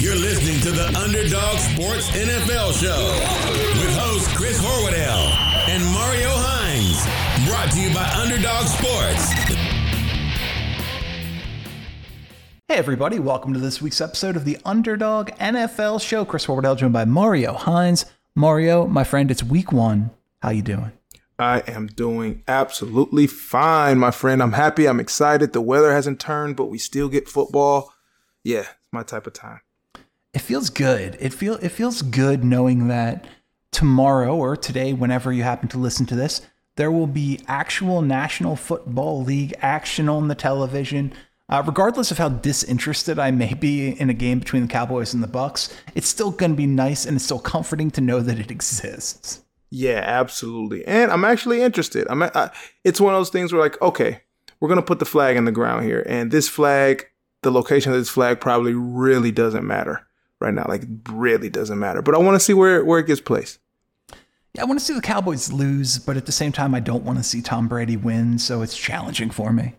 You're listening to the Underdog Sports NFL Show with host Chris Horwedel and Mario Hines. Brought to you by Underdog Sports. Hey everybody, welcome to this week's episode of the Underdog NFL Show. Chris Horwedel joined by Mario Hines. Mario, my friend, it's week one. How you doing? I am doing absolutely fine, my friend. I'm happy. I'm excited. The weather hasn't turned, but we still get football. Yeah, it's my type of time. It feels good. It feel it feels good knowing that tomorrow or today, whenever you happen to listen to this, there will be actual National Football League action on the television. Uh, regardless of how disinterested I may be in a game between the Cowboys and the Bucks, it's still going to be nice and it's still comforting to know that it exists. Yeah, absolutely. And I'm actually interested. I'm. I, it's one of those things where like, okay, we're gonna put the flag in the ground here, and this flag, the location of this flag, probably really doesn't matter right now. Like, really doesn't matter. But I want to see where where it gets placed. Yeah, I want to see the Cowboys lose, but at the same time, I don't want to see Tom Brady win. So it's challenging for me.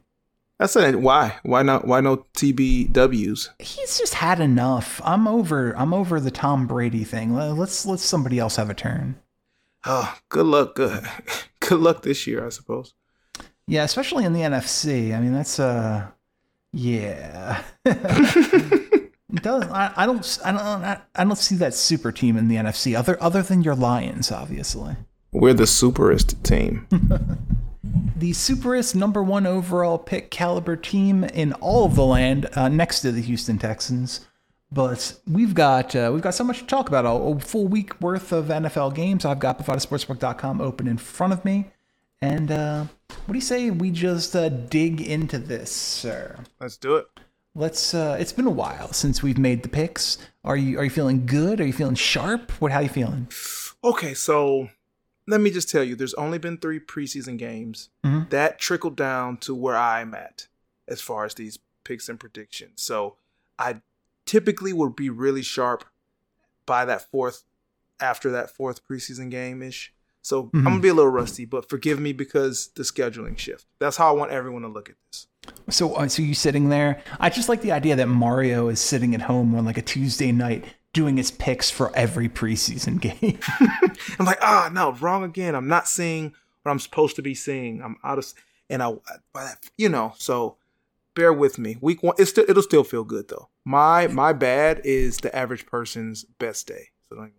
That's it. Why? Why not? Why no TBWs? He's just had enough. I'm over. I'm over the Tom Brady thing. Let's let somebody else have a turn. Oh, good luck. Good, good luck this year, I suppose. Yeah, especially in the NFC. I mean, that's uh, yeah. does I, I don't I don't I don't see that super team in the NFC other other than your Lions, obviously. We're the superest team. the superest number one overall pick caliber team in all of the land, uh, next to the Houston Texans. But we've got uh, we've got so much to talk about. A, a, full week worth of NFL games. I've got BovadaSportsbook.com open in front of me. And uh, what do you say we just uh, dig into this, sir? Let's do it. Let's. Uh, it's been a while since we've made the picks. Are you Are you feeling good? Are you feeling sharp? What? How are you feeling? Okay, so let me just tell you, there's only been three preseason games. Mm-hmm. That trickled down to where I'm at as far as these picks and predictions. So I typically would be really sharp by that fourth, after that fourth preseason game ish. So mm-hmm. I'm gonna be a little rusty, but forgive me because the scheduling shift. That's how I want everyone to look at this. So, uh, so you sitting there? I just like the idea that Mario is sitting at home on like a Tuesday night doing his picks for every preseason game. I'm like, ah, oh, no, wrong again. I'm not seeing what I'm supposed to be seeing. I'm out of, and I, you know, so bear with me. Week one, it's still, it'll still feel good though. My my bad is the average person's best day. So don't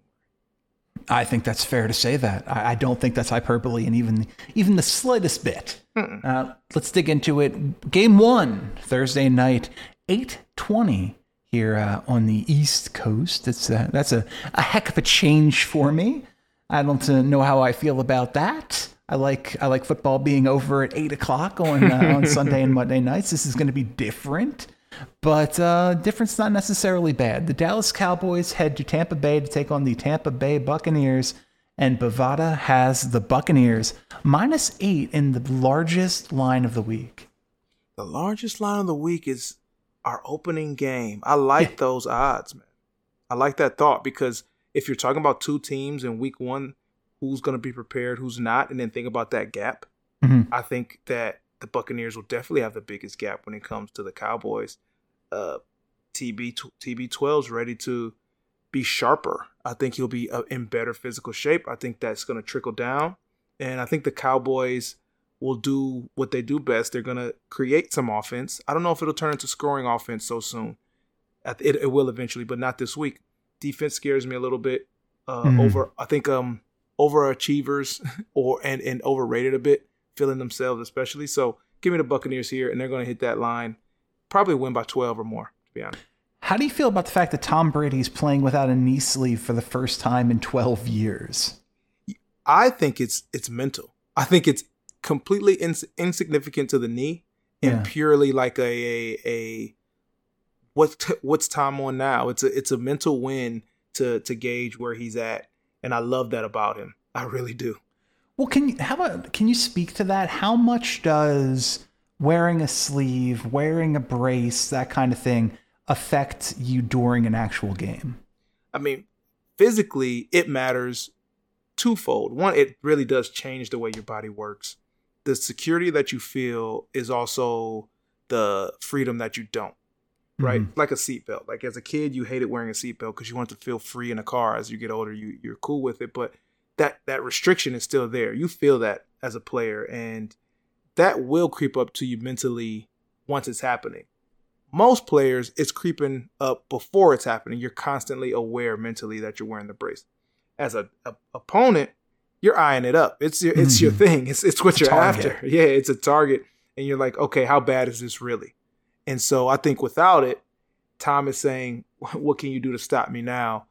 I think that's fair to say that. I, I, don't think that's hyperbole, and even even the slightest bit. Uh, let's dig into it. Game one, Thursday night, eight twenty here uh, on the East Coast. It's uh, that's a, a heck of a change for me. I don't uh, know how I feel about that. I like I like football being over at eight o'clock on uh, on Sunday and Monday nights. This is going to be different. But uh, difference not necessarily bad. The Dallas Cowboys head to Tampa Bay to take on the Tampa Bay Buccaneers, and Bovada has the Buccaneers minus eight in the largest line of the week. The largest line of the week is our opening game. I like yeah. those odds, man. I like that thought because if you're talking about two teams in week one, who's going to be prepared, who's not, and then think about that gap, mm-hmm. I think that the Buccaneers will definitely have the biggest gap when it comes to the Cowboys. Uh, TB TB12 is ready to be sharper. I think he'll be uh, in better physical shape. I think that's going to trickle down, and I think the Cowboys will do what they do best. They're going to create some offense. I don't know if it'll turn into scoring offense so soon. It, it will eventually, but not this week. Defense scares me a little bit. Uh, mm-hmm. Over, I think um overachievers or and and overrated a bit feeling themselves, especially. So give me the Buccaneers here, and they're going to hit that line, probably win by 12 or more, to be honest. How do you feel about the fact that Tom Brady is playing without a knee sleeve for the first time in 12 years? I think it's it's mental. I think it's completely ins- insignificant to the knee and yeah. purely like a a, a what's t- what's Tom on now. It's a it's a mental win to to gauge where he's at, and I love that about him. I really do. Well, can you how about can you speak to that? How much does wearing a sleeve, wearing a brace, that kind of thing affect you during an actual game? I mean, physically, it matters twofold. One, it really does change the way your body works. The security that you feel is also the freedom that you don't. right? Mm-hmm. Like a seatbelt. Like as a kid, you hated wearing a seatbelt because you want to feel free in a car. As you get older, you you're cool with it, but that that restriction is still there. You feel that as a player, and that will creep up to you mentally once it's happening. Most players, it's creeping up before it's happening. You're constantly aware mentally that you're wearing the brace. As a, a opponent, you're eyeing it up. It's your it's your thing. It's it's what It's you're target. after. Yeah, it's a target, and you're like, okay, how bad is this really? And so I think without it, Tom is saying, "What can you do to stop me now?"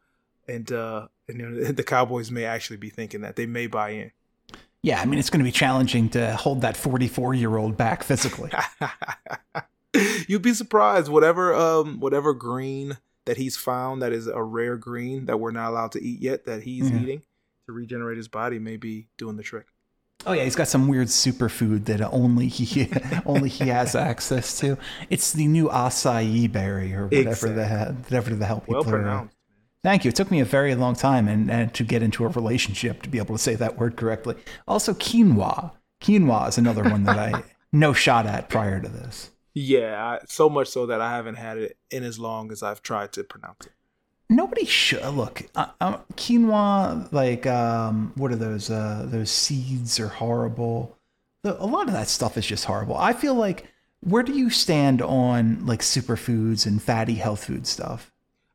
And uh, and you know, the Cowboys may actually be thinking that they may buy in. Yeah, I mean, it's going to be challenging to hold that 44 year old back physically. You'd be surprised. Whatever um whatever green that he's found that is a rare green that we're not allowed to eat yet that he's Yeah. eating to regenerate his body may be doing the trick. Oh yeah, he's got some weird superfood that only he only he has access to. It's the new acai berry or whatever the hell, whatever the hell people Well are. Thank you. It took me a very long time and, and to get into a relationship to be able to say that word correctly. Also, quinoa. Quinoa is another one that I no shot at prior to this. Yeah, I, so much so that I haven't had it in as long as I've tried to pronounce it. Nobody should look. Uh, uh, quinoa, like um, what are those? Uh, those seeds are horrible. The, a lot of that stuff is just horrible. I feel like where do you stand on like superfoods and fatty health food stuff?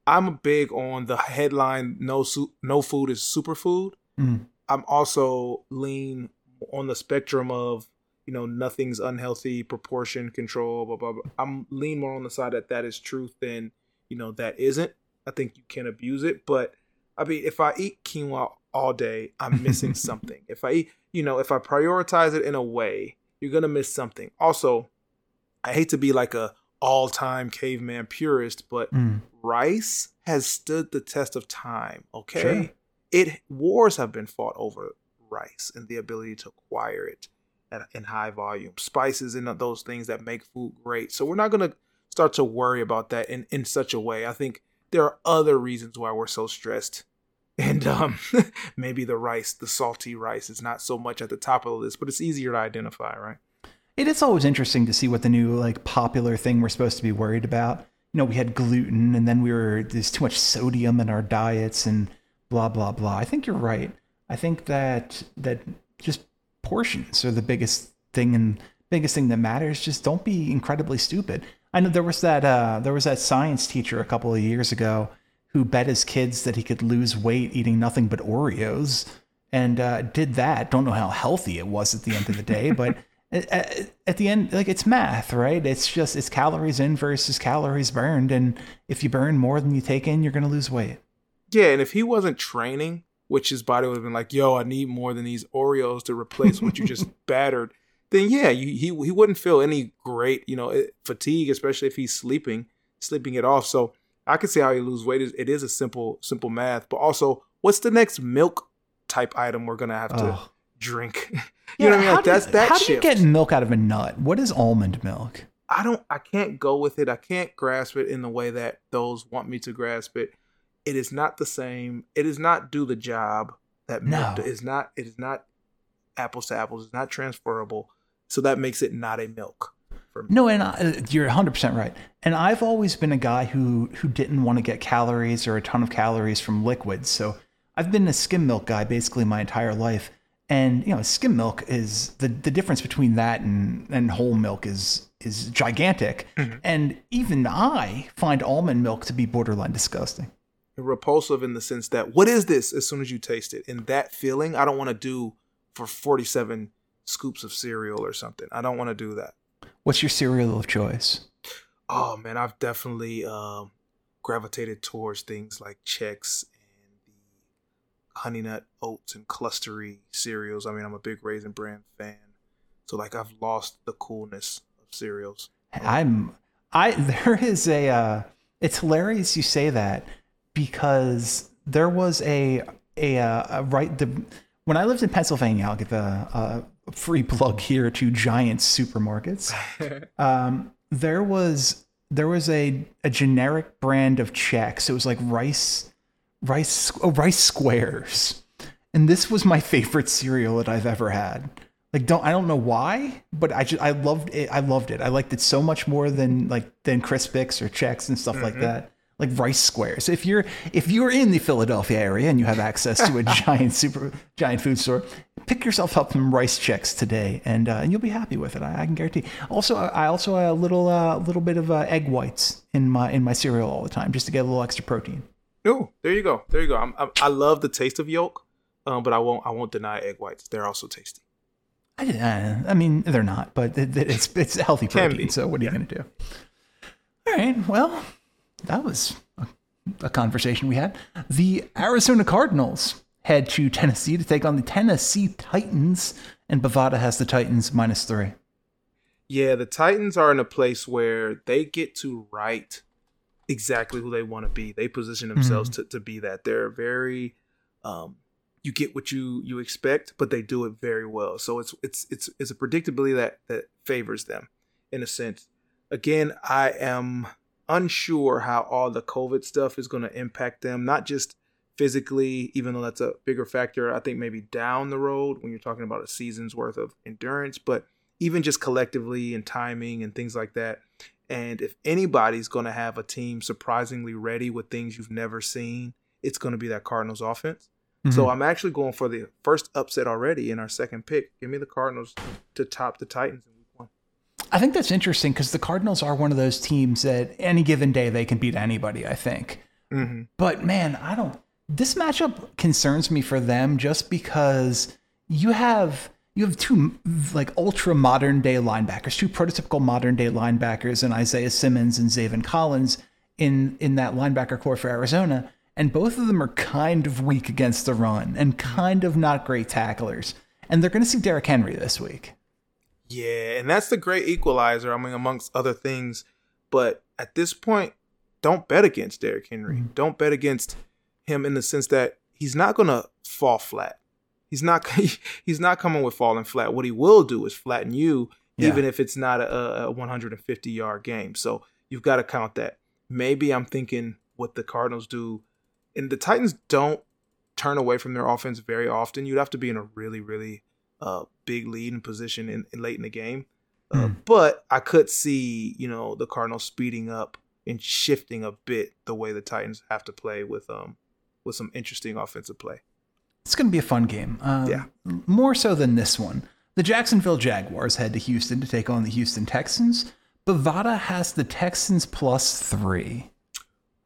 I'm big on the headline no su- no food is superfood. Mm. I'm also lean on the spectrum of you know nothing's unhealthy, proportion control, blah blah blah. I'm lean more on the side that that is truth than you know that isn't. I think you can abuse it, but I mean if I eat quinoa all day, I'm missing something. If I eat, you know, if I prioritize it in a way, you're gonna miss something. Also, I hate to be like a all-time caveman purist, but Mm. rice has stood the test of time. Okay, Sure. it wars have been fought over rice and the ability to acquire it at, in high volume, spices and those things that make food great. So we're not gonna start to worry about that in in such a way. I think there are other reasons why we're so stressed. And um, maybe the rice, the salty rice, is not so much at the top of the list, but it's easier to identify, right? It is always interesting to see what the new like popular thing we're supposed to be worried about. You know, we had gluten, and then we were there's too much sodium in our diets, and blah blah blah. I think you're right. I think that that just portions are the biggest thing, and biggest thing that matters. Just don't be incredibly stupid. I know there was that uh, there was that science teacher a couple of years ago who bet his kids that he could lose weight eating nothing but Oreos, and uh, did that. Don't know how healthy it was at the end of the day, but at, at- the end, like it's math, right? It's just it's calories in versus calories burned, and if you burn more than you take in, you're gonna lose weight. Yeah, and if he wasn't training, which his body would have been like, "Yo, I need more than these Oreos to replace what you just battered," then yeah, you, he he wouldn't feel any great, you know, fatigue, especially if he's sleeping, sleeping it off. So I can see how he lose weight. It- It is a simple simple math, but also, what's the next milk type item we're gonna have to Ugh. drink? you know what I mean? how Like, do- that's that How do you get milk out of a nut? What is almond milk? I don't I can't go with it. I can't grasp it in the way that those want me to grasp it. It is not the same. It does not do the job that milk No. is not it is not apples to apples. It's not transferable. So that makes it not a milk for me. No, and I, you're 100% right. And I've always been a guy who who didn't want to get calories or a ton of calories from liquids. So I've been a skim milk guy basically my entire life. And you know, skim milk is the the difference between that and and whole milk is is gigantic. And even I find almond milk to be borderline disgusting. Repulsive in the sense that what is this as soon as you taste it? And that feeling I don't want to do for 47 scoops of cereal or something. I don't want to do that. What's your cereal of choice? Oh man, I've definitely um, gravitated towards things like the Honey Nut Oats and clustery cereals. I mean, I'm a big Raisin Bran fan, so like I've lost the coolness of cereals. I'm I there is a uh it's hilarious you say that because there was a a, uh, a right the when I lived in Pennsylvania, I'll give a, a free plug here to Giant supermarkets. Um, there was there was a a generic brand of Chex. It was like rice rice oh, rice squares, and this was my favorite cereal that I've ever had. Like don't I don't know why, but I just I loved it. I loved it. I liked it so much more than like than Crispix or Chex and stuff like that. Like rice squares. If you're if you're in the Philadelphia area and you have access to a giant super giant food store, pick yourself up some rice Chex today, and uh, and you'll be happy with it. I, I can guarantee. Also, I I also a little uh, little bit of uh, egg whites in my in my cereal all the time just to get a little extra protein. Oh, there you go. There you go. I'm, I'm, I love the taste of yolk, um, but I won't I won't deny egg whites. They're also tasty. I, uh, I mean, they're not, but it, it's it's healthy protein. So what are you going to do? All right. Well, that was a, a conversation we had. The Arizona Cardinals head to Tennessee to take on the Tennessee Titans, and Bovada has the Titans minus three. Yeah, the Titans are in a place where they get to write exactly who they want to be. They position themselves to, to be that. They're very um you get what you you expect, but they do it very well. So it's it's it's it's a predictability that that favors them in a sense. Again, I am unsure how all the COVID stuff is going to impact them, not just physically, even though that's a bigger factor, I think maybe down the road when you're talking about a season's worth of endurance, but even just collectively and timing and things like that. And if anybody's going to have a team surprisingly ready with things you've never seen, it's going to be that Cardinals offense. So I'm actually going for the first upset already in our second pick. Give me the Cardinals to top the Titans in week one. I think that's interesting because the Cardinals are one of those teams that any given day they can beat anybody. I think. Mm-hmm. But man, I don't. This matchup concerns me for them just because you have you have two like ultra modern day linebackers, two prototypical modern day linebackers, and Isaiah Simmons and Zaven Collins in in that linebacker corps for Arizona, and both of them are kind of weak against the run and kind of not great tacklers. And they're going to see Derrick Henry this week. Yeah, and that's the great equalizer. I mean, amongst other things. But at this point, don't bet against Derrick Henry. Mm-hmm. Don't bet against him in the sense that he's not going to fall flat. He's not. He's not coming with falling flat. What he will do is flatten you, Yeah. even if it's not a, a 150 yard game. So you've got to count that. Maybe I'm thinking what the Cardinals do, and the Titans don't turn away from their offense very often. You'd have to be in a really, really uh, big lead and position in, in late in the game. Uh, But I could see, you know, the Cardinals speeding up and shifting a bit the way the Titans have to play with um with some interesting offensive play. It's going to be a fun game. Um, Yeah. More so than this one. The Jacksonville Jaguars head to Houston to take on the Houston Texans. Bovada has the Texans plus three.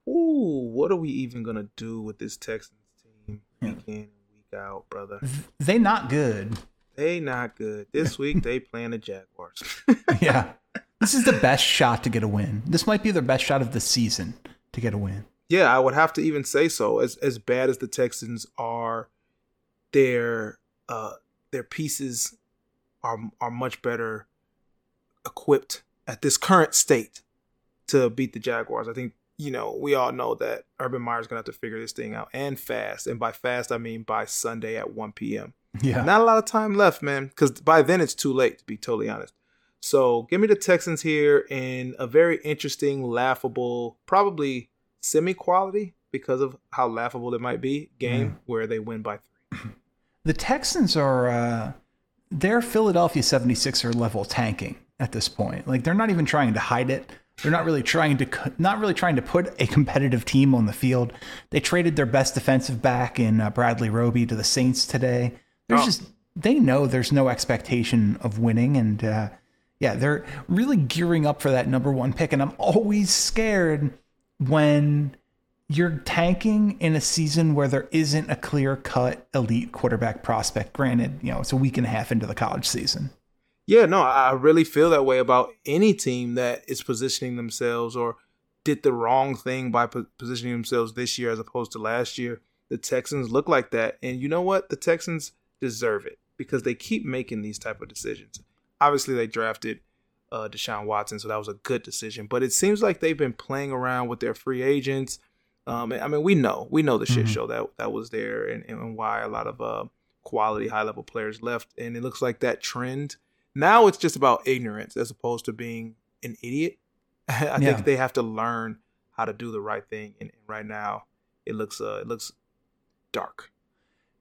Ooh, what are we even gonna do with this Texans team week in and week out, brother? They not good. They not good. This week they playing the Jaguars. Yeah. This is the best shot to get a win. This might be their best shot of the season to get a win. yeah, I would have to even say so. As as bad as the Texans are, their uh their pieces are are much better equipped at this current state to beat the Jaguars. I think you know we all know that Urban Meyer's gonna have to figure this thing out and fast. And by fast, I mean by Sunday at 1 p.m. Yeah. Not a lot of time left, man, because by then it's too late to be totally honest. So give me the Texans here in a very interesting, laughable, probably semi quality because of how laughable it might be game where they win by three. The Texans are uh they're Philadelphia 76er level tanking at this point. Like they're not even trying to hide it. They're not really trying to not really trying to put a competitive team on the field. They traded their best defensive back in uh, Bradley Roby to the Saints today. There's Oh. just they know there's no expectation of winning and uh yeah, they're really gearing up for that number 1 pick and I'm always scared when you're tanking in a season where there isn't a clear cut elite quarterback prospect. Granted, you know, it's a week and a half into the college season. Yeah, no, I really feel that way about any team that is positioning themselves or did the wrong thing by positioning themselves this year as opposed to last year. The Texans look like that, and you know what? The Texans deserve it because they keep making these type of decisions. Obviously, they drafted uh, Deshaun Watson, so that was a good decision. But it seems like they've been playing around with their free agents. Um, I mean, we know we know the shit show that that was there, and, and why a lot of uh, quality high level players left. And it looks like that trend now it's just about ignorance as opposed to being an idiot. I Yeah. think they have to learn how to do the right thing, and, and right now it looks uh, it looks dark.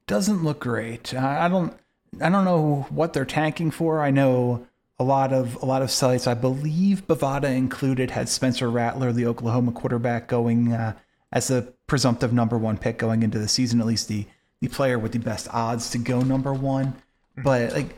Doesn't look great. I I don't. I don't know what they're tanking for. I know a lot of a lot of sites, I believe Bovada included, had Spencer Rattler, the Oklahoma quarterback, going uh, as the presumptive number one pick going into the season, at least the the player with the best odds to go number one. But like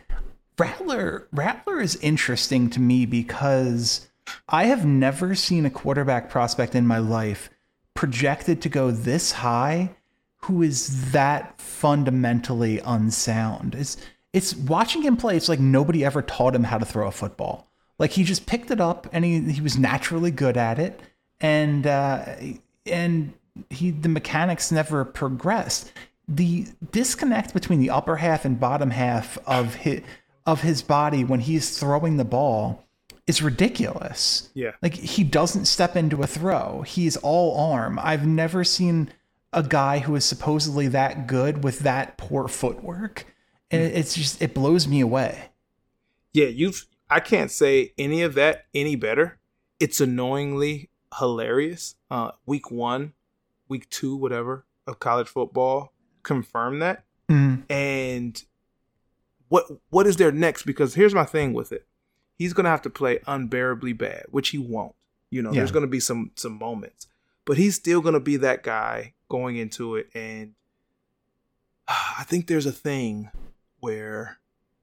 Rattler, Rattler is interesting to me because I have never seen a quarterback prospect in my life projected to go this high who is that fundamentally unsound. It's it's watching him play. It's like nobody ever taught him how to throw a football. Like he just picked it up and he he was naturally good at it, and uh, and he the mechanics never progressed. The disconnect between the upper half and bottom half of his of his body when he's throwing the ball is ridiculous. Yeah. Like he doesn't step into a throw. He's all arm. I've never seen a guy who is supposedly that good with that poor footwork. And hmm. it's just it blows me away. Yeah, you've I can't say any of that any better. It's annoyingly hilarious. Uh week 1, week 2, whatever of college football confirmed that. Mm. And what what is there next because here's my thing with it. He's going to have to play unbearably bad, which he won't. You know, Yeah. there's going to be some some moments. But he's still going to be that guy going into it and I think there's a thing where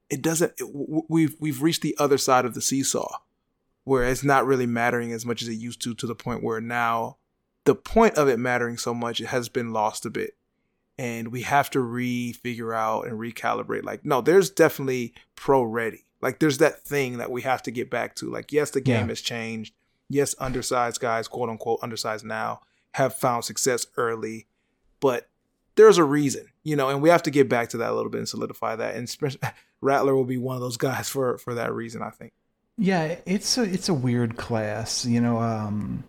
it doesn't it, we've we've reached the other side of the seesaw where it's not really mattering as much as it used to to the point where now the point of it mattering so much it has been lost a bit. And we have to re-figure out and recalibrate. Like no there's definitely pro ready. Like there's that thing that we have to get back to. Like yes the game Yeah. has changed. Yes undersized guys quote unquote undersized now have found success early. But there's a reason you know and we have to get back to that a little bit and solidify that. And rattler will be one of those guys for for that reason i think Yeah, it's a it's a weird class. You know, um,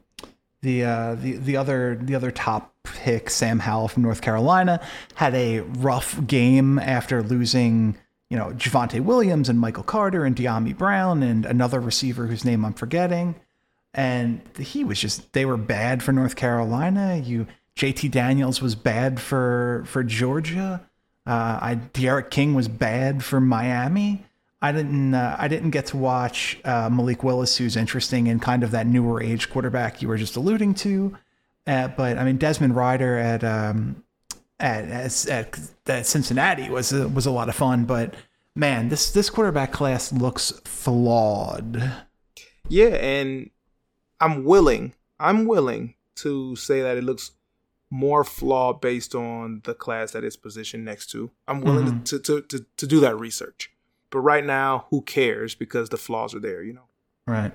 the uh, the the other the other top pick, Sam Howell from North Carolina, had a rough game after losing. You know, Javonte Williams and Michael Carter and Dyami Brown and another receiver whose name I'm forgetting. And he was just they were bad for North Carolina. You JT Daniels was bad for for Georgia. Uh, I D'Eriq King was bad for Miami. I didn't uh, I didn't get to watch uh, Malik Willis, who's interesting and kind of that newer age quarterback you were just alluding to. Uh, but I mean Desmond Ridder at um, at, at, at at Cincinnati was a, was a lot of fun. But man, this this quarterback class looks flawed. Yeah, and I'm willing, I'm willing to say that it looks more flawed based on the class that it's positioned next to. I'm willing to, to, to, to do that research. But right now, who cares because the flaws are there, you know? Right.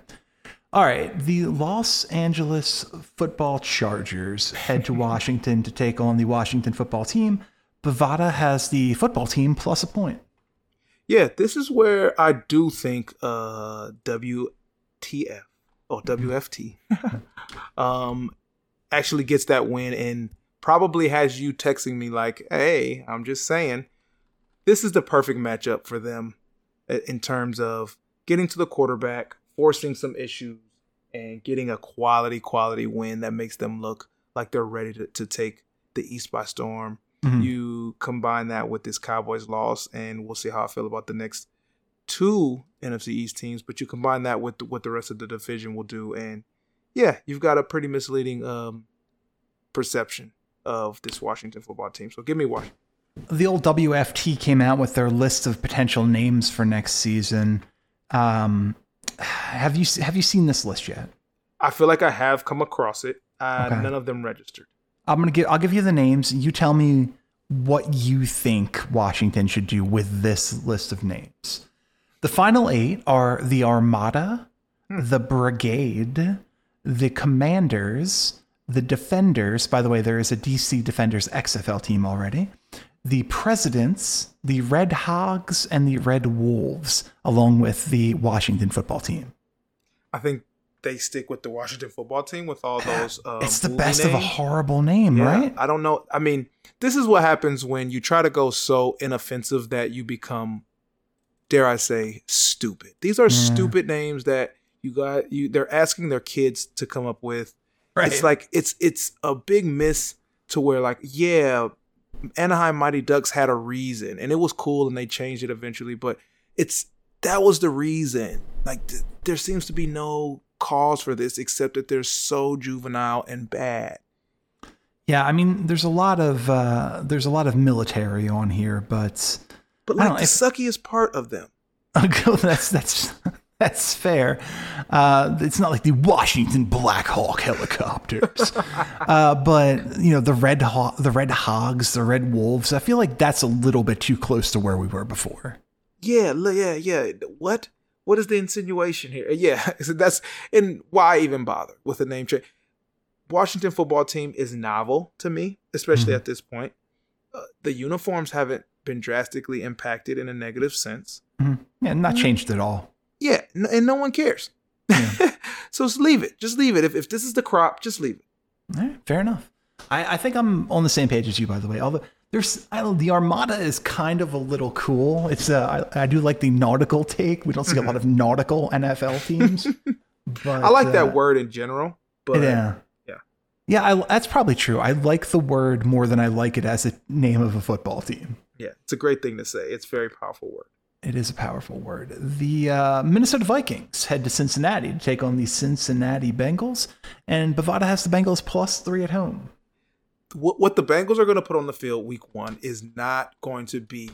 All right. The Los Angeles football Chargers head to Washington to take on the Washington football team. Bovada has the football team plus a point. Yeah, this is where I do think uh WTF or WFT um actually gets that win and probably has you texting me like, "Hey, I'm just saying this is the perfect matchup for them in terms of getting to the quarterback, forcing some issues and getting a quality quality win that makes them look like they're ready to, to take the East by storm Mhm. you combine that with this Cowboys loss, and we'll see how I feel about the next two NFC East teams. But you combine that with what the rest of the division will do, and yeah, you've got a pretty misleading um, perception of this Washington football team. So give me Washington. The old WFT came out with their list of potential names for next season. Um, have you have you seen this list yet? I feel like I have come across it. Uh, Okay. None of them registered. I'm gonna give I'll give you the names. You tell me what you think Washington should do with this list of names. The final eight are the Armada, the Brigade, the Commanders, the Defenders. By the way, there is a DC Defenders XFL team already. The Presidents, the Red Hogs, and the Red Wolves, along with the Washington football team. I think they stick with the Washington football team with all those. Uh, it's the best of a horrible name, Yeah, right? I don't know. I mean, this is what happens when you try to go so inoffensive that you become, dare I say, stupid. These are Yeah. stupid names that you got. You they're asking their kids to come up with. Right. It's like it's it's a big miss to where like yeah, Anaheim Mighty Ducks had a reason, and it was cool, and they changed it eventually. But it's that was the reason. Like th- there seems to be no cause for this except that they're so juvenile and bad. Yeah, I mean, there's a lot of uh, there's a lot of military on here, but But like the if- suckiest part of them. that's that's that's fair. Uh, it's not like the Washington Black Hawk helicopters, uh, but you know the red Ho- the red hogs, the red wolves. I feel like that's a little bit too close to where we were before. Yeah, yeah, yeah. What? What is the insinuation here? Yeah, so that's and why even bother with the name change? Washington football team is novel to me, especially Mhm. at this point. Uh, the uniforms haven't been drastically impacted in a negative sense. Yeah, not changed at all. Yeah, and no one cares. so just leave it. Just leave it. If if this is the crop, just leave it. All right, fair enough. I, I think I'm on the same page as you, by the way. Although there's I the Armada is kind of a little cool. It's uh, I, I do like the nautical take. We don't see a lot of nautical NFL teams. But, I like uh, that word in general, but yeah. yeah. Yeah, I, that's probably true. I like the word more than I like it as a name of a football team. yeah, it's a great thing to say. It's a very powerful word. It is a powerful word. The uh, Minnesota Vikings head to Cincinnati to take on the Cincinnati Bengals, and Bovada has the Bengals plus three at home. what what the Bengals are going to put on the field week one is not going to be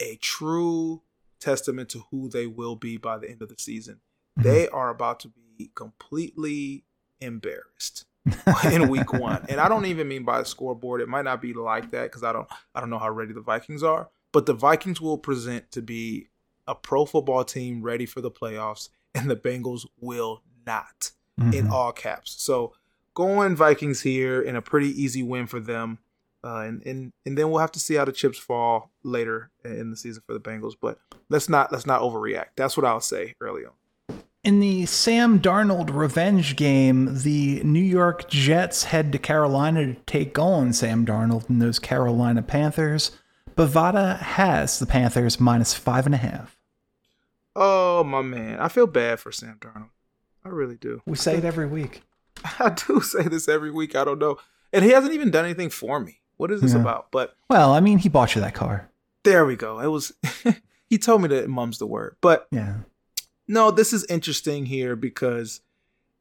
a true testament to who they will be by the end of the season. They are about to be completely embarrassed in week one. And I don't even mean by the scoreboard. It might not be like that because I don't I don't know how ready the Vikings are. But the Vikings will present to be a pro football team ready for the playoffs, and the Bengals will not in all caps. So going Vikings here in a pretty easy win for them. Uh, and, and and then we'll have to see how the chips fall later in the season for the Bengals. But let's not let's not overreact. That's what I'll say early on. In the Sam Darnold revenge game, the New York Jets head to Carolina to take on Sam Darnold and those Carolina Panthers. Bovada has the Panthers minus five and a half. Oh my man, I feel bad for Sam Darnold. I really do. We say it every week. I do say this every week. I don't know, and he hasn't even done anything for me. What is this Yeah. about? But Well, I mean, he bought you that car. there we go. It was. he told me that mum's the word, but Yeah. No, this is interesting here because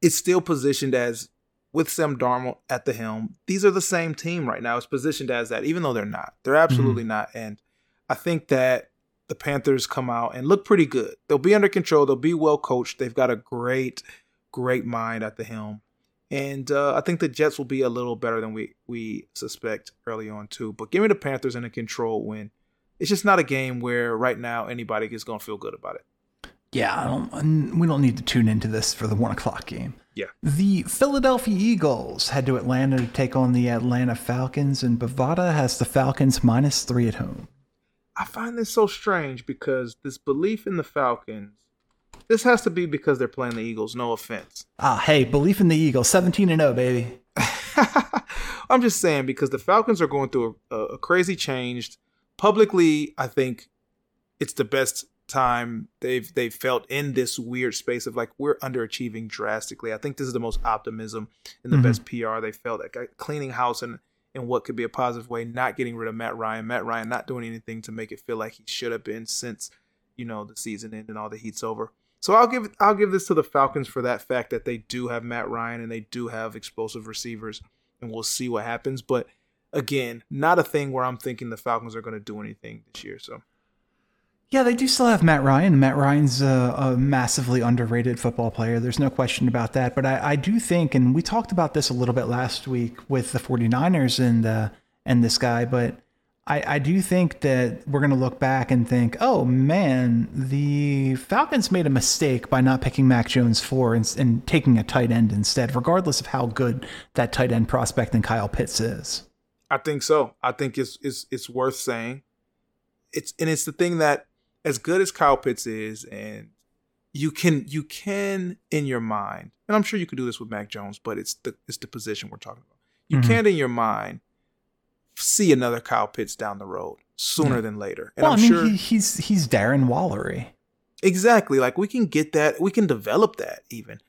it's still positioned as with Sam Darnold at the helm. These are the same team right now. It's positioned as that, even though they're not. They're absolutely not. And I think that the Panthers come out and look pretty good. They'll be under control. They'll be well coached. They've got a great, great mind at the helm. And uh, I think the Jets will be a little better than we we suspect early on too. But give me the Panthers in a control win. It's just not a game where right now anybody is going to feel good about it. Yeah, I don't, we don't need to tune into this for the one o'clock game. Yeah. The Philadelphia Eagles head to Atlanta to take on the Atlanta Falcons, and Bovada has the Falcons minus three at home. I find this so strange because this belief in the Falcons, this has to be because they're playing the Eagles. No offense. Ah, hey, belief in the Eagles, 17 and 0, baby. I'm just saying because the Falcons are going through a, a crazy change. Publicly, I think it's the best time they've they've felt in this weird space of like we're underachieving drastically. I think this is the most optimism and the Mhm. best PR they felt like cleaning house and in what could be a positive way, not getting rid of Matt Ryan. Matt Ryan not doing anything to make it feel like he should have been since you know the season ended and all the heat's over. So I'll give I'll give this to the Falcons for that fact that they do have Matt Ryan and they do have explosive receivers, and we'll see what happens. But again, not a thing where I'm thinking the Falcons are going to do anything this year. So Yeah, they do still have Matt Ryan. Matt Ryan's a, a massively underrated football player. There's no question about that. But I, I do think, and we talked about this a little bit last week with the 49ers and, uh, and this guy, but I, I do think that we're going to look back and think, oh man, the Falcons made a mistake by not picking Mac Jones for and, and taking a tight end instead, regardless of how good that tight end prospect in Kyle Pitts is. I think so. I think it's it's it's worth saying. It's and it's the thing that as good as Kyle Pitts is, and you can you can in your mind, and I'm sure you could do this with Mac Jones, but it's the it's the position we're talking about. You Mhm. can in your mind see another Kyle Pitts down the road sooner Yeah. than later, and well, I'm I mean, sure he, he's he's Darren Wallery. Exactly. Like we can get that, we can develop that even.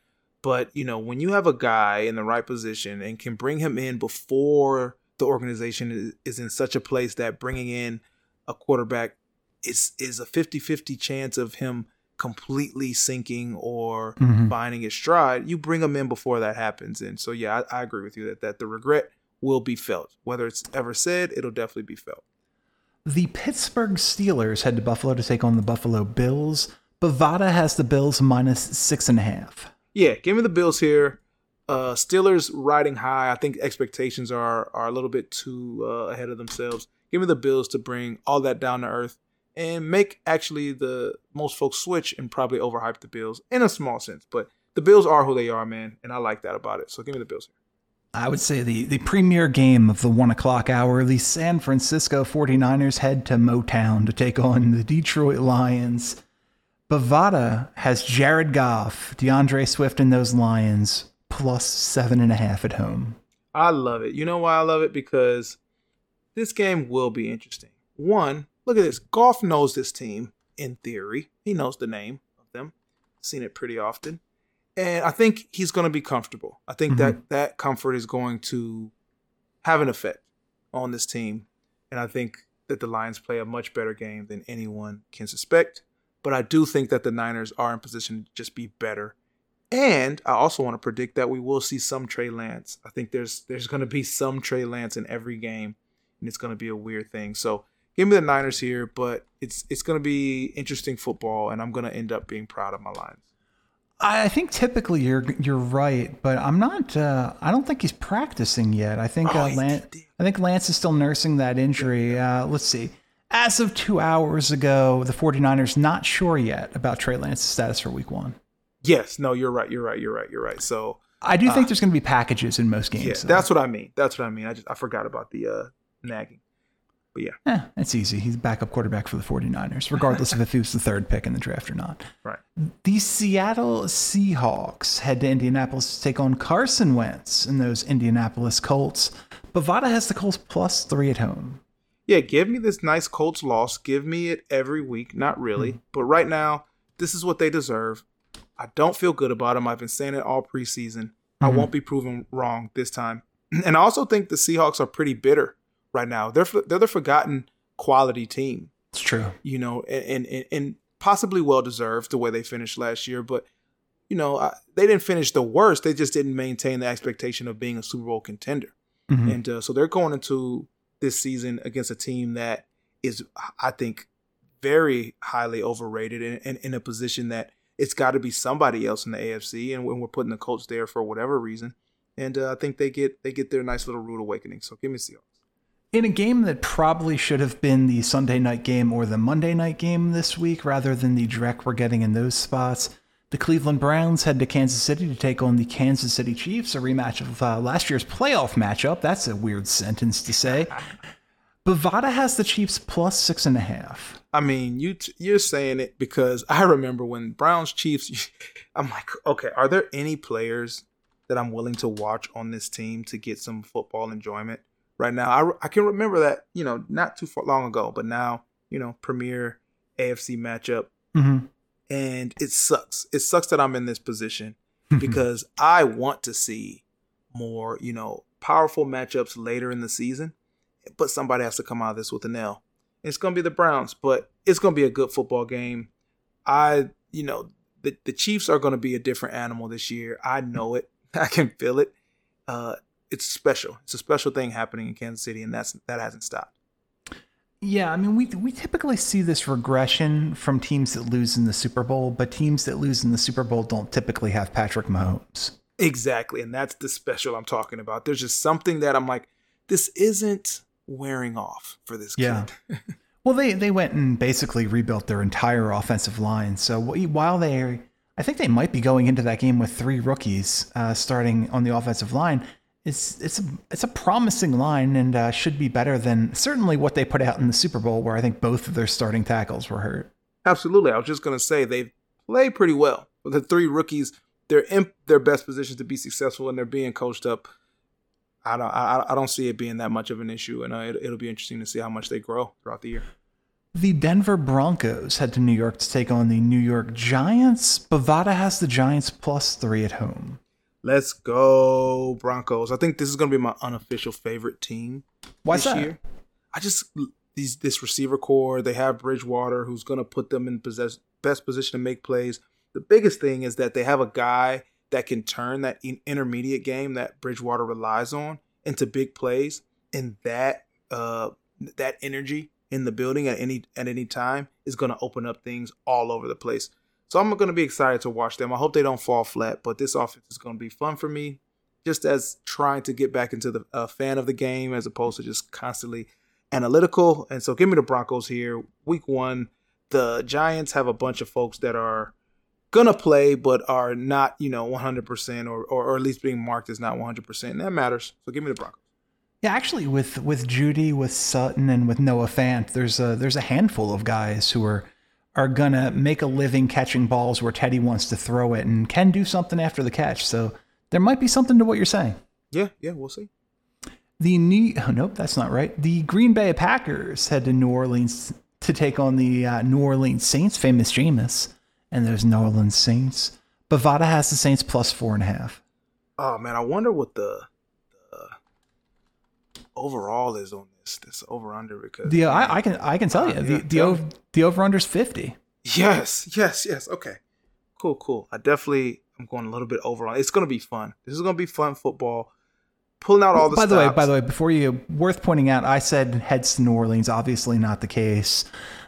But, you know, when you have a guy in the right position and can bring him in before the organization is, is in such a place that bringing in a quarterback is is a 50-50 chance of him completely sinking or Mhm. finding his stride. You bring him in before that happens, and so yeah, I, I agree with you that that the regret will be felt. Whether it's ever said, it'll definitely be felt. The Pittsburgh Steelers head to Buffalo to take on the Buffalo Bills. Bovada has the Bills minus six and a half. Yeah, give me the Bills here. Uh, Steelers riding high. I think expectations are are a little bit too uh, ahead of themselves. Give me the Bills to bring all that down to earth and make actually the most folks switch and probably overhype the Bills in a small sense. But the Bills are who they are, man, and I like that about it. So give me the Bills here. I would say the, the premier game of the one o'clock hour, the San Francisco 49ers head to Motown to take on the Detroit Lions. Bovada has Jared Goff, DeAndre Swift, and those Lions plus seven and a half at home. I love it. You know why I love it? Because this game will be interesting. One, look at this. Goff knows this team in theory. He knows the name of them. Seen it pretty often. And I think he's going to be comfortable. I think that mm-hmm. that comfort is going to have an effect on this team. And I think that the Lions play a much better game than anyone can suspect. But I do think that the Niners are in position to just be better. And I also want to predict that we will see some Trey Lance. I think there's there's going to be some Trey Lance in every game, and it's going to be a weird thing. So give me the Niners here, but it's it's going to be interesting football, and I'm going to end up being proud of my Lions. I think typically you're you're right, but I'm not. Uh, I don't think he's practicing yet. I think Oh, uh, Lance. I think Lance is still nursing that injury. Uh, let's see. As of two hours ago, the 49ers not sure yet about Trey Lance's status for Week One. Yes, no, you're right, you're right, you're right, you're right. So I do think there's going to be packages in most games. yeah, though. that's what I mean. That's what I mean. I just I forgot about the uh, nagging. But yeah, Eh, it's easy. He's backup quarterback for the 49ers, regardless of if he was the third pick in the draft or not. right. The Seattle Seahawks head to Indianapolis to take on Carson Wentz and those Indianapolis Colts. Bovada has the Colts plus three at home. Yeah, give me this nice Colts loss. Give me it every week. Not really, but right now, this is what they deserve. I don't feel good about them. I've been saying it all preseason. I won't be proven wrong this time. And I also think the Seahawks are pretty bitter right now. They're they're the forgotten quality team, It's true. you know, and and, and possibly well deserved the way they finished last year. But you know, I, they didn't finish the worst. They just didn't maintain the expectation of being a Super Bowl contender. Mhm. And uh, so they're going into this season against a team that is, I think, very highly overrated and, and in a position that it's got to be somebody else in the AFC. And when we're putting the Colts there for whatever reason, and uh, I think they get they get their nice little rude awakening. So give me Seahawks. In a game that probably should have been the Sunday night game or the Monday night game this week rather than the direct we're getting in those spots, the Cleveland Browns head to Kansas City to take on the Kansas City Chiefs, a rematch of uh, last year's playoff matchup. That's a weird sentence to say. Bovada has the Chiefs plus six and a half. I mean, you t- you're saying it because I remember when Browns Chiefs. I'm like, okay, are there any players that I'm willing to watch on this team to get some football enjoyment right now? I, I can remember that you know not too far long ago, but now you know premier AFC matchup, Mm-hmm. and it sucks. It sucks that I'm in this position because I want to see more you know powerful matchups later in the season, but somebody has to come out of this with an L. It's going to be the Browns, but it's going to be a good football game. I, you know, the, the Chiefs are going to be a different animal this year. I know it. I can feel it. Uh, it's special. It's a special thing happening in Kansas City, and that's that hasn't stopped. Yeah, I mean, we we typically see this regression from teams that lose in the Super Bowl, but teams that lose in the Super Bowl don't typically have Patrick Mahomes. Exactly, and that's the special I'm talking about. There's just something that I'm like, this isn't wearing off for this Yeah. kid. Well, they they went and basically rebuilt their entire offensive line. So while they, I think they might be going into that game with three rookies uh, starting on the offensive line. It's it's a it's a promising line and uh, should be better than certainly what they put out in the Super Bowl, where I think both of their starting tackles were hurt. Absolutely. I was just going to say they've played pretty well. The three rookies, they're in their best position to be successful, and they're being coached up. I don't, I, I don't see it being that much of an issue, and uh, it, it'll be interesting to see how much they grow throughout the year. The Denver Broncos head to New York to take on the New York Giants. Bovada has the Giants plus three at home. Let's go Broncos. I think this is going to be my unofficial favorite team Why's this that? year. I just these this receiver corps. They have Bridgewater, who's going to put them in possess, best position to make plays. The biggest thing is that they have a guy that can turn that in, intermediate game that Bridgewater relies on into big plays, and that uh, that energy in the building at any at any time is going to open up things all over the place. So I'm going to be excited to watch them. I hope they don't fall flat, but this offense is going to be fun for me, just as trying to get back into the uh, fan of the game as opposed to just constantly analytical. And so give me the Broncos here. Week one, the Giants have a bunch of folks that are gonna play but are not, you know, 100% or, or, or at least being marked as not 100%. And that matters. So give me the Broncos. Yeah, actually, with with Jeudy, with Sutton, and with Noah Fant, there's a there's a handful of guys who are are gonna make a living catching balls where Teddy wants to throw it and can do something after the catch. So there might be something to what you're saying. Yeah, yeah, we'll see. The New oh, nope, that's not right. The Green Bay Packers head to New Orleans to take on the uh, New Orleans Saints, famous Jameis, and those New Orleans Saints. Bovada has the Saints plus four and a half. Oh man, I wonder what the, the overall is on this this over under because The uh, I, I can I can tell you Uh, the yeah, the over, the over under's fifty. Yes, yes, yes. Okay. Cool, cool. I definitely I'm going a little bit over on. It's going to be fun. This is going to be fun football. Pulling out all the by the way, by the way, before you, worth pointing out, I said heads to New Orleans. Obviously, not the case.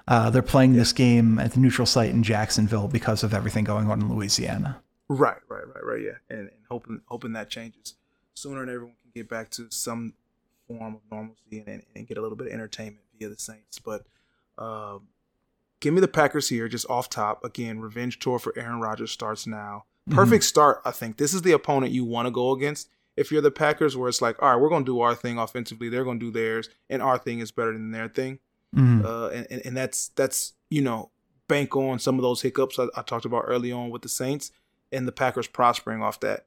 Uh, they're playing this game at the neutral site in Jacksonville because of everything going on in Louisiana. Right, right, right, right. Yeah, and, and hoping hoping that changes sooner, and everyone can get back to some form of normalcy and, and, get a little bit of entertainment via the Saints. But um, give me the Packers here, just off top. Again, revenge tour for Aaron Rodgers starts now. Perfect start, I think. This is the opponent you want to go against. If you're the Packers, where it's like, all right, we're going to do our thing offensively, they're going to do theirs, and our thing is better than their thing. Mhm. Uh, and, and and that's that's you know bank on some of those hiccups I, I talked about early on with the Saints and the Packers prospering off that.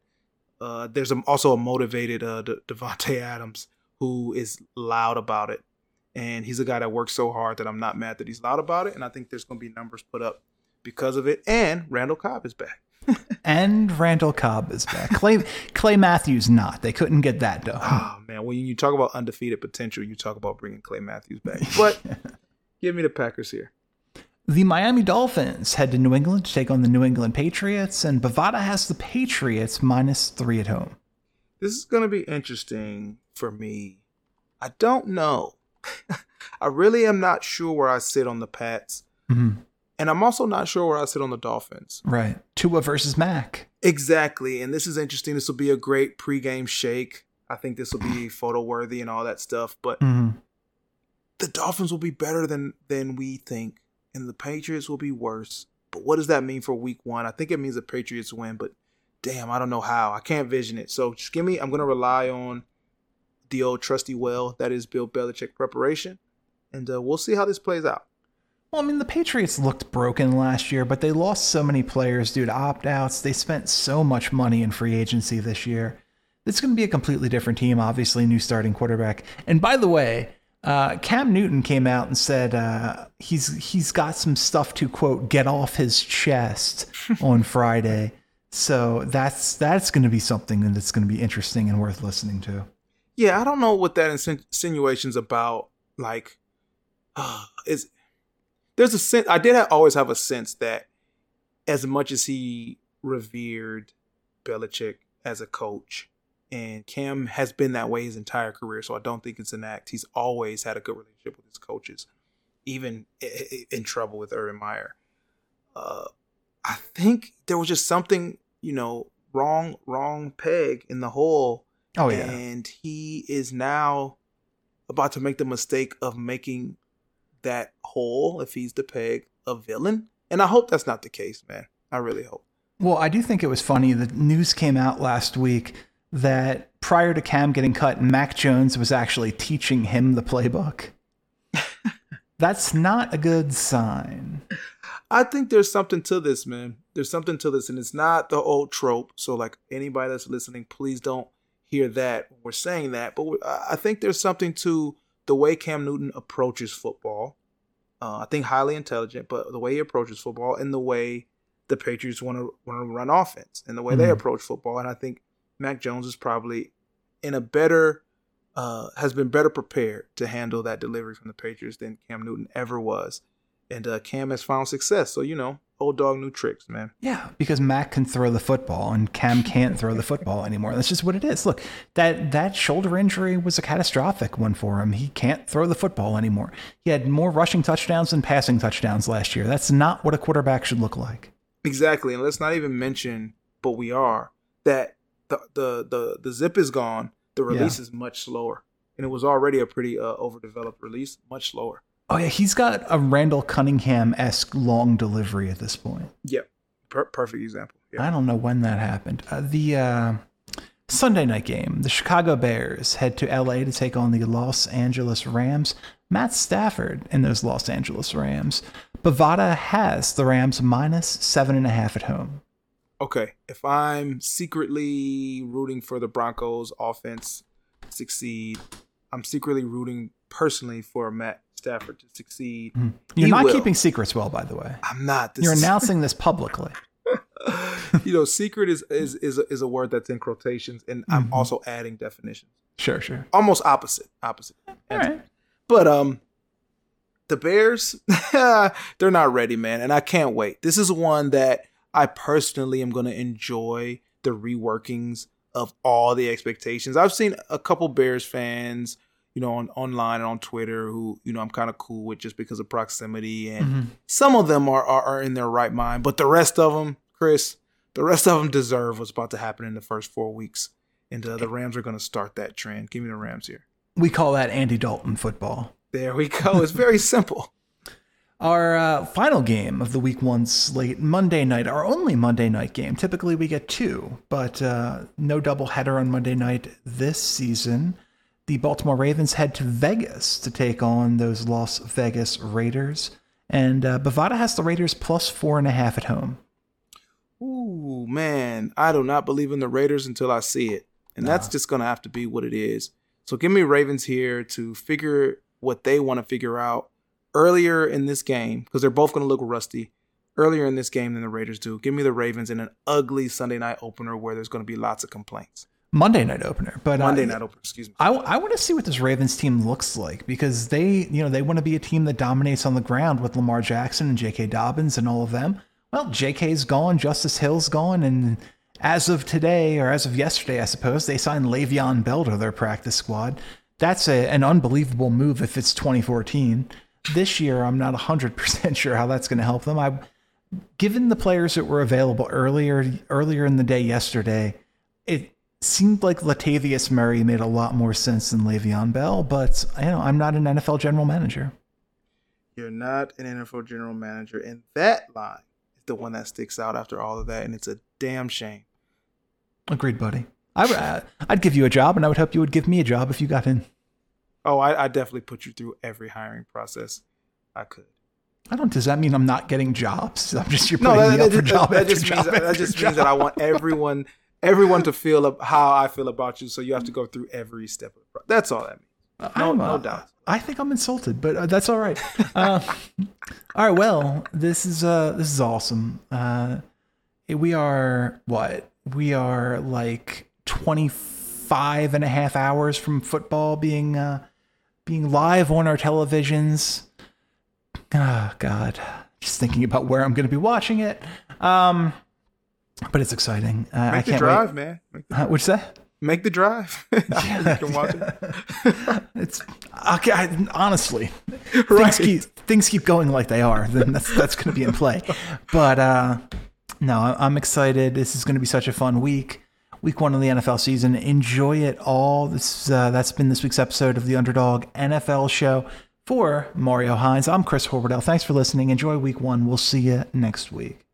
Uh, there's a, also a motivated uh, De- Davante Adams who is loud about it, and he's a guy that works so hard that I'm not mad that he's loud about it, and I think there's going to be numbers put up because of it. And Randall Cobb is back. And Randall Cobb is back. Clay Clay Matthews not. They couldn't get that done. Oh man, when you talk about undefeated potential, you talk about bringing Clay Matthews back. But give me the Packers here. The Miami Dolphins head to New England to take on the New England Patriots, and Bovada has the Patriots minus three at home. This is going to be interesting for me. I don't know. I really am not sure where I sit on the Pats. Mhm. And I'm also not sure where I sit on the Dolphins. Right. Tua versus Mac. Exactly. And this is interesting. This will be a great pregame shake. I think this will be photo worthy and all that stuff. But Mhm. the Dolphins will be better than than we think, and the Patriots will be worse. But what does that mean for Week One? I think it means the Patriots win, but damn, I don't know how. I can't vision it. So just give me. I'm gonna rely on the old trusty well that is Bill Belichick preparation, and uh, we'll see how this plays out. Well, I mean, the Patriots looked broken last year, but they lost so many players due to opt outs. They spent so much money in free agency this year. It's going to be a completely different team, obviously, new starting quarterback. And by the way, uh, Cam Newton came out and said uh, he's he's got some stuff to quote get off his chest on Friday. So that's that's going to be something that's going to be interesting and worth listening to. Yeah, I don't know what that insin- insinuation's about. Like, is there's a sense I did always have a sense that as much as he revered Belichick as a coach, and Cam has been that way his entire career, so I don't think it's an act. He's always had a good relationship with his coaches, even in trouble with Urban Meyer. Uh, I think there was just something, you know, wrong, wrong peg in the hole Oh yeah, and he is now about to make the mistake of making that hole, if he's the peg, a villain. And I hope that's not the case, man. I really hope. Well, I do think it was funny. The news came out last week that prior to Cam getting cut, Mac Jones was actually teaching him the playbook. That's not a good sign. I think there's something to this, man. There's something to this, and it's not the old trope. So, like anybody that's listening, please don't hear that we're saying that. But I think there's something to the way Cam Newton approaches football. Uh, I think highly intelligent, but the way he approaches football and the way the Patriots want to want to run offense and the way they Mhm. approach football, and I think Mac Jones is probably in a better uh, has been better prepared to handle that delivery from the Patriots than Cam Newton ever was, and uh, Cam has found success. So you know, old dog new tricks, man. Yeah, because Mac can throw the football and Cam can't throw the football anymore. That's just what it is. Look, that that shoulder injury was a catastrophic one for him. He can't throw the football anymore. He had more rushing touchdowns than passing touchdowns last year. That's not what a quarterback should look like. Exactly, and let's not even mention, but we are that the the the, the zip is gone. The release yeah. is much slower, and it was already a pretty uh, overdeveloped release, much slower. Oh yeah, he's got a Randall Cunningham esque long delivery at this point. Yep, per- perfect example. Yep. I don't know when that happened. Uh, the uh, Sunday night game, the Chicago Bears head to LA to take on the Los Angeles Rams. Matt Stafford in those Los Angeles Rams. Bovada has the Rams minus seven and a half at home. Okay, if I'm secretly rooting for the Broncos offense succeed, I'm secretly rooting personally for Matt Stafford to succeed. Mm. You're he not will. keeping secrets well, by the way. I'm not. This You're is... announcing this publicly. you know, secret is is is a, is a word that's in quotations, and mm-hmm. I'm also adding definitions. Sure, sure. Almost opposite, opposite. All right. But um, the Bears, they're not ready, man, and I can't wait. This is one that I personally am going to enjoy the reworkings of all the expectations. I've seen a couple Bears fans you know, on online and on Twitter who, you know, I'm kind of cool with just because of proximity. And mm-hmm. some of them are, are, are in their right mind, but the rest of them, Chris, the rest of them deserve what's about to happen in the first four weeks. And uh, the Rams are going to start that trend. Give me the Rams here. We call that Andy Dalton football. There we go. It's very simple. Our uh, final game of the week one slate, Monday night, our only Monday night game. Typically we get two, but uh, no doubleheader on Monday night this season the Baltimore Ravens head to Vegas to take on those Las Vegas Raiders. And uh, Bovada has the Raiders plus four and a half at home. Ooh, man. I do not believe in the Raiders until I see it. And nah. that's just going to have to be what it is. So give me Ravens here to figure what they want to figure out earlier in this game because they're both going to look rusty earlier in this game than the Raiders do. Give me the Ravens in an ugly Sunday night opener where there's going to be lots of complaints. Monday night opener. But Monday uh, night opener, excuse me. I, I want to see what this Ravens team looks like because they, you know, they want to be a team that dominates on the ground with Lamar Jackson and J.K. Dobbins and all of them. Well, J.K.'s gone, Justice Hill's gone, and as of today or as of yesterday, I suppose they signed Le'Veon Bell to their practice squad. That's a, an unbelievable move if it's 2014. This year, I'm not 100% sure how that's going to help them. I, given the players that were available earlier earlier in the day yesterday, it seemed like Latavius Murray made a lot more sense than Le'Veon Bell, but you know, I'm not an NFL general manager. You're not an NFL general manager, and that line is the one that sticks out after all of that, and it's a damn shame. Agreed, buddy. I, uh, I'd give you a job, and I would hope you would give me a job if you got in. Oh, I, I definitely put you through every hiring process I could. I don't. Does that mean I'm not getting jobs? I'm just you're putting no, that, me up for job that, just means, That just means that I want everyone everyone to feel how I feel about you. So you have to go through every step of the process. That's all that means. No, no uh, doubt. I think I'm insulted, but uh, that's all right. Uh, all right. Well, this is uh, this is awesome. Uh, we are what? We are like 25 and a half hours from football being uh, being live on our televisions. Oh God, just thinking about where I'm going to be watching it. Um, but it's exciting. Uh, Make I can't drive, wait. man. Uh, what's that? Make the drive. you can watch it. it's okay. I, honestly, right. things, keep, things keep going like they are. Then that's that's going to be in play. But uh, no, I'm excited. This is going to be such a fun week. Week one of the NFL season. Enjoy it all. This uh, that's been this week's episode of the Underdog NFL Show. For Mario Hines, I'm Chris Horwedel. Thanks for listening. Enjoy week one. We'll see you next week.